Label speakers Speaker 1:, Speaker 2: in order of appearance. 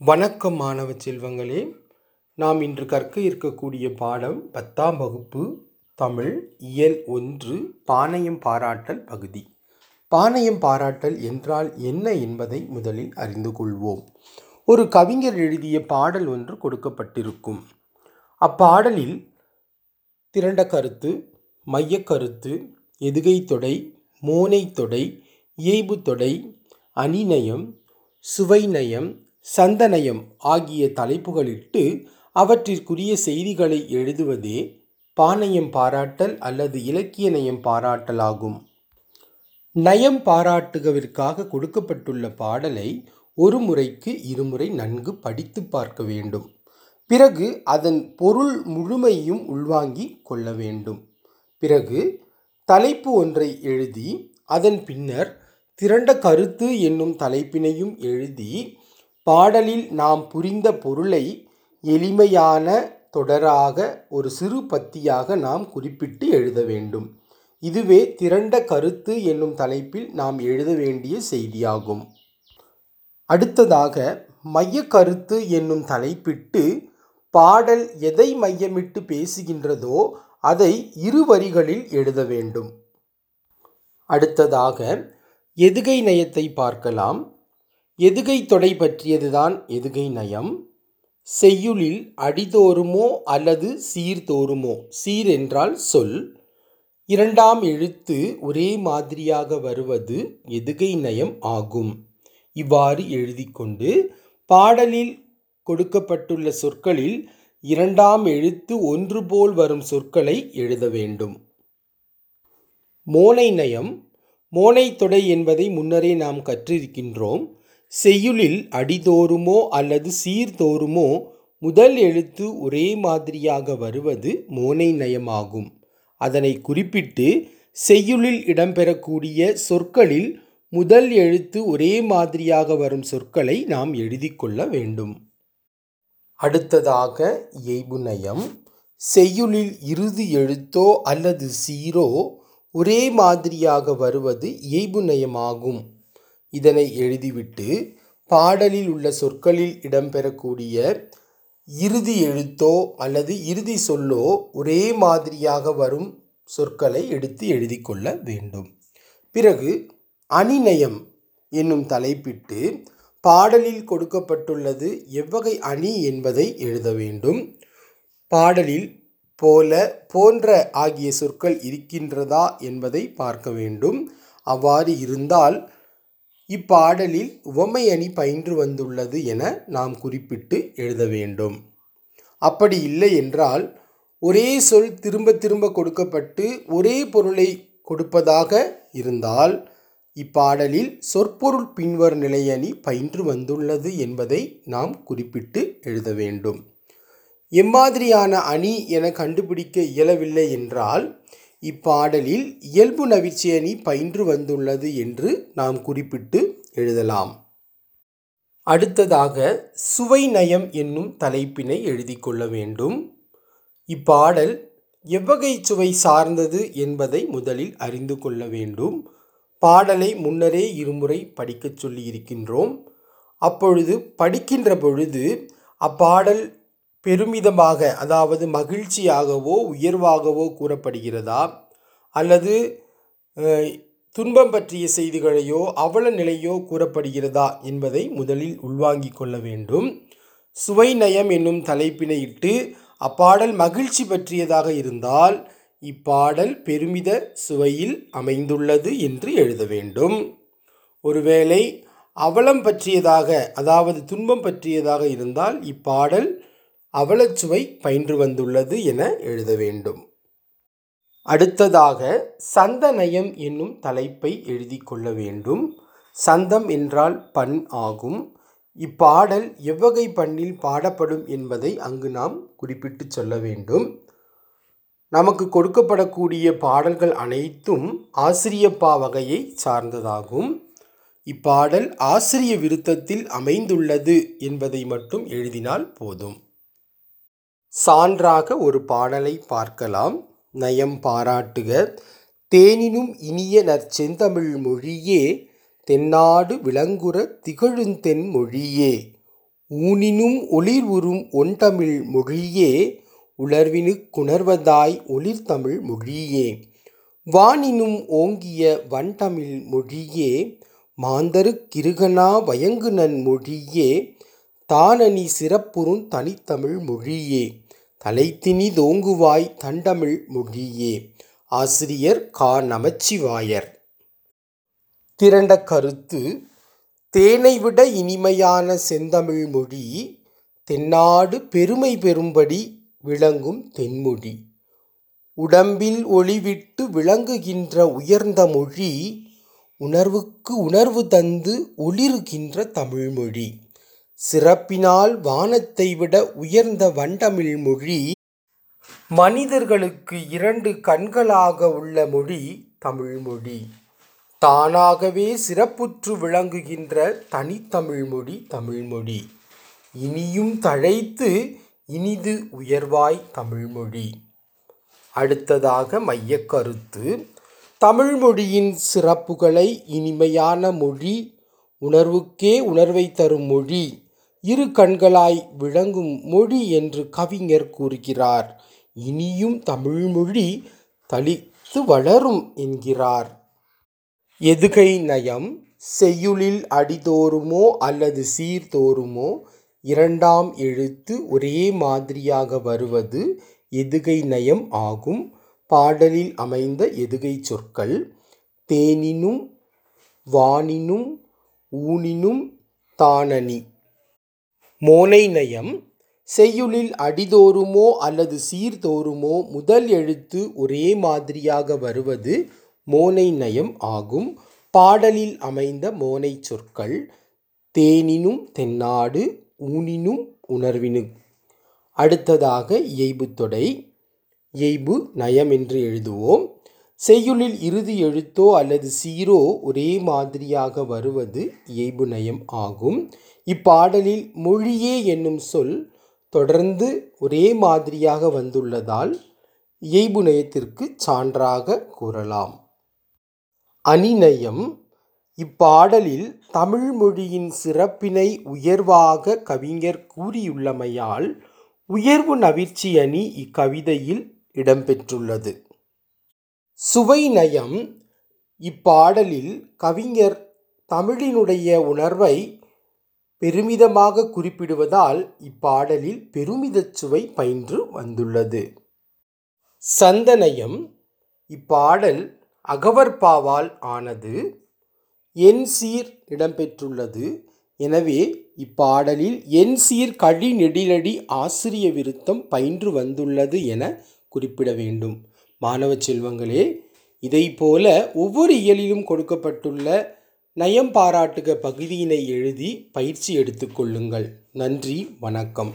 Speaker 1: வணக்கம் மாணவ செல்வங்களே நாம் இன்று கற்க இருக்கக்கூடிய பாடம் பத்தாம் வகுப்பு தமிழ் இயல் ஒன்று பானையம் பாராட்டல் பகுதி. பானையம் பாராட்டல் என்றால் என்ன என்பதை முதலில் அறிந்து கொள்வோம். ஒரு கவிஞர் எழுதிய பாடல் ஒன்று கொடுக்கப்பட்டிருக்கும். அப்பாடலில் திரண்ட கருத்து மையக்கருத்து எதுகை தொடை மோனை தொடை இயைபு தொடை அணிநயம் சுவைநயம் சந்தநயம் ஆகிய தலைப்புகளிட்டு அவற்றிற்குரிய செய்திகளை எழுதுவதே பாணயம் பாராட்டல் அல்லது இலக்கிய நயம் பாராட்டல் ஆகும் நயம் பாராட்டுகவிற்காக கொடுக்கப்பட்டுள்ள பாடலை ஒரு முறைக்கு இருமுறை நன்கு படித்து பார்க்க வேண்டும். பிறகு அதன் பொருள் முழுமையும் உள்வாங்கி கொள்ள வேண்டும். பிறகு தலைப்பு ஒன்றை எழுதி அதன் பின்னர் திரண்ட கருத்து என்னும் தலைப்பினையும் எழுதி பாடலில் நாம் புரிந்த பொருளை எளிமையான தொடராக ஒரு சிறு பத்தியாக நாம் குறிப்பிட்டு எழுத வேண்டும். இதுவே திரண்ட கருத்து என்னும் தலைப்பில் நாம் எழுத வேண்டிய செய்தியாகும். அடுத்ததாக மையக்கருத்து என்னும் தலைப்பிட்டு பாடல் எதை மையமிட்டு பேசுகின்றதோ அதை இரு வரிகளில் எழுத வேண்டும். அடுத்ததாக எதுகை நயத்தை பார்க்கலாம். எதுகை தொடை பற்றியதுதான் எதுகை நயம்? செய்யுளில் அடிதோறுமோ அல்லது சீர்தோறுமோ? சீர் என்றால் சொல். இரண்டாம் எழுத்து ஒரே மாதிரியாக வருவது எதுகை நயம் ஆகும். இவ்வாறு எழுதி கொண்டு பாடலில் கொடுக்கப்பட்டுள்ள சொற்களில் இரண்டாம் எழுத்து ஒன்று போல் வரும் சொற்களை எழுத வேண்டும். மோனை நயம். மோனை தொடை என்பதை முன்னரே நாம் கற்றிருக்கின்றோம். செய்யுளில் அடிதோறுமோ அல்லது சீர்தோறுமோ முதல் எழுத்து ஒரே மாதிரியாக வருவது மோனை நயமாகும். அதனை குறிப்பிட்டு செய்யுளில் இடம்பெறக்கூடிய சொற்களில் முதல் எழுத்து ஒரே மாதிரியாக வரும் சொற்களை நாம் எழுதி கொள்ள வேண்டும். அடுத்ததாக எய்புநயம் செய்யுளில் இறுதி எழுத்தோ அல்லது சீரோ ஒரே மாதிரியாக வருவது இயைபு நயமாகும். இதனை எழுதிவிட்டு பாடலில் உள்ள சொற்களில் இடம்பெறக்கூடிய இறுதி எழுத்தோ அல்லது இறுதி சொல்லோ ஒரே மாதிரியாக வரும் சொற்களை எடுத்து எழுதி கொள்ள வேண்டும். பிறகு அணிநயம் என்னும் தலைப்பிட்டு பாடலில் கொடுக்கப்பட்டுள்ளது எவ்வகை அணி என்பதை எழுத வேண்டும். பாடலில் போல போன்ற ஆகிய சொற்கள் இருக்கின்றதா என்பதை பார்க்க வேண்டும். அவ்வாறு இருந்தால் இப்பாடலில் உவமை அணி பயின்று வந்துள்ளது என நாம் குறிப்பிட்டு எழுத வேண்டும். அப்படி இல்லை என்றால் ஒரே சொல் திரும்ப திரும்ப கொடுக்கப்பட்டு ஒரே பொருளை கொடுப்பதாக இருந்தால் இப்பாடலில் சொற்பொருள் பின்வர் நிலையணி பயின்று வந்துள்ளது என்பதை நாம் குறிப்பிட்டு எழுத வேண்டும். எம்மாதிரியான அணி என கண்டுபிடிக்க இயலவில்லை என்றால் இப்பாடலில் இயல்பு நவிர்ச்சி அணி பயின்று வந்துள்ளது என்று நாம் குறிப்பிட்டு எழுதலாம். அடுத்ததாக சுவை நயம் என்னும் தலைப்பினை எழுதி கொள்ள வேண்டும். இப்பாடல் எவ்வகை சுவை சார்ந்தது என்பதை முதலில் அறிந்து கொள்ள வேண்டும். பாடலை முன்னரே இருமுறை படிக்கச் சொல்லி இருக்கின்றோம் அப்பொழுது படிக்கின்ற பொழுது அப்பாடல் பெருமிதமாக அதாவது மகிழ்ச்சியாகவோ உயர்வாகவோ கூறப்படுகிறதா? அல்லது துன்பம் பற்றிய செய்திகளையோ அவல நிலையோ கூறப்படுகிறதா என்பதை முதலில் உள்வாங்கிக் கொள்ள வேண்டும். சுவை நயம் என்னும் தலைப்பினை இட்டு அப்பாடல் மகிழ்ச்சி பற்றியதாக இருந்தால் இப்பாடல் பெருமித சுவையில் அமைந்துள்ளது என்று எழுத வேண்டும். ஒருவேளை அவலம் பற்றியதாக அதாவது துன்பம் பற்றியதாக இருந்தால் இப்பாடல் அவலச்சுவை பயின்று வந்துள்ளது என எழுத வேண்டும். அடுத்ததாக சந்தநயம் என்னும் தலைப்பை எழுதி கொள்ள வேண்டும். சந்தம் என்றால் பண் ஆகும். இப்பாடல் எவ்வகை பண்ணில் பாடப்படும் என்பதை அங்கு நாம் குறிப்பிட்டு சொல்ல வேண்டும். நமக்கு கொடுக்கப்படக்கூடிய பாடல்கள் அனைத்தும் ஆசிரியப்பா வகையை சார்ந்ததாகும். இப்பாடல் ஆசிரிய விருத்தத்தில் அமைந்துள்ளது என்பதை மட்டும் எழுதினால் போதும். சான்றாக ஒரு பாடலை பார்க்கலாம். நயம் பாராட்டுக. தேனினும் இனிய நற்செந்தமிழ் மொழியே தென்னாடு விளங்குற திகழுந்தென் மொழியே. ஊனினும் ஒளிர் உறும் ஒண்தமிழ் மொழியே உணர்வினு குணர்வதாய் ஒளிர்தமிழ் மொழியே. வானினும் ஓங்கிய வண்டமிழ் மொழியே மாந்தருக் கிருகனா வயங்குநன் மொழியே தானணி சிறப்புறும் தனித்தமிழ் மொழியே. கலைத்தினி தோங்குவாய் தண்டமிழ் மொழியே ஆசிரியர் கா. நமச்சிவாயர். திரண்ட கருத்து தேனை விட இனிமையான செந்தமிழ் மொழி தென்னாடு பெருமை பெறும்படி விளங்கும் தென்மொழி. உடம்பில் ஒளிவிட்டு விளங்குகின்ற உயர்ந்த மொழி உணர்வுக்கு உணர்வு தந்து ஒளிருகின்ற தமிழ்மொழி. சிறப்பினால் வானத்தை விட உயர்ந்த வண்டமிழ் மொழி மனிதர்களுக்கு இரண்டு கண்களாக உள்ள மொழி தமிழ்மொழி தானாகவே சிறப்புற்று விளங்குகின்ற தனித்தமிழ் மொழி தமிழ்மொழி இனியும் தழைத்து இனிது உயர்வாய் தமிழ்மொழி அடுத்ததாக மையக்கருத்து. தமிழ்மொழியின் சிறப்புகளை இனிமையான மொழி உணர்வுக்கே உணர்வை தரும் மொழி. இரு கண்களாய் விளங்கும் மொழி என்று கவிஞர் கூறுகிறார். இனியும் தமிழ்மொழி தளித்து வளரும் என்கிறார். எதுகை நயம் செய்யுளில் அடிதோறுமோ அல்லது சீர்தோறுமோ இரண்டாம் எழுத்து ஒரே மாதிரியாக வருவது எதுகை நயம் ஆகும். பாடலில் அமைந்த எதுகை சொற்கள் தேனினும் வானினும் ஊனினும் தானனி மோனை நயம் செய்யுளில் அடிதோறுமோ அல்லது சீர்தோறுமோ முதல் எழுத்து ஒரே மாதிரியாக வருவது மோனை நயம் ஆகும். பாடலில் அமைந்த மோனை சொற்கள் தேனினும் தென்னாடு ஊனினும் உணர்வினு. அடுத்ததாக இயைபு தொடை இயைபு நயம் என்று எழுதுவோம். செய்யுளில் இறுதி எழுத்தோ அல்லது சீரோ ஒரே மாதிரியாக வருவது இயைபு நயம் ஆகும். இப்பாடலில் மொழியே என்னும் சொல் தொடர்ந்து ஒரே மாதிரியாக வந்துள்ளதால் இயைபு நயத்திற்கு சான்றாக கூறலாம். அணிநயம். இப்பாடலில் தமிழ் மொழியின் சிறப்பினை உயர்வாக கவிஞர் கூறியுள்ளமையால் உயர்வு நவிர்ச்சி அணி இக்கவிதையில் இடம்பெற்றுள்ளது. சுவை நயம். இப்பாடலில் கவிஞர் தமிழினுடைய உணர்வை பெருமிதமாக குறிப்பிடுவதால் இப்பாடலில் பெருமிதச் சுவை பயின்று வந்துள்ளது. சந்தனயம் இப்பாடல் அகவற்பாவால் ஆனது என் சீர் இடம்பெற்றுள்ளது. எனவே இப்பாடலில் என் சீர் கழி நெடிலடி ஆசிரிய விருத்தம் பயின்று வந்துள்ளது என குறிப்பிட வேண்டும். மாணவ செல்வங்களே இதைப்போல ஒவ்வொரு இயலிலும் கொடுக்கப்பட்டுள்ள நயம் பாராட்டுக பகுதியினை எழுதி பயிற்சி எடுத்துக்கொள்ளுங்கள் நன்றி வணக்கம்.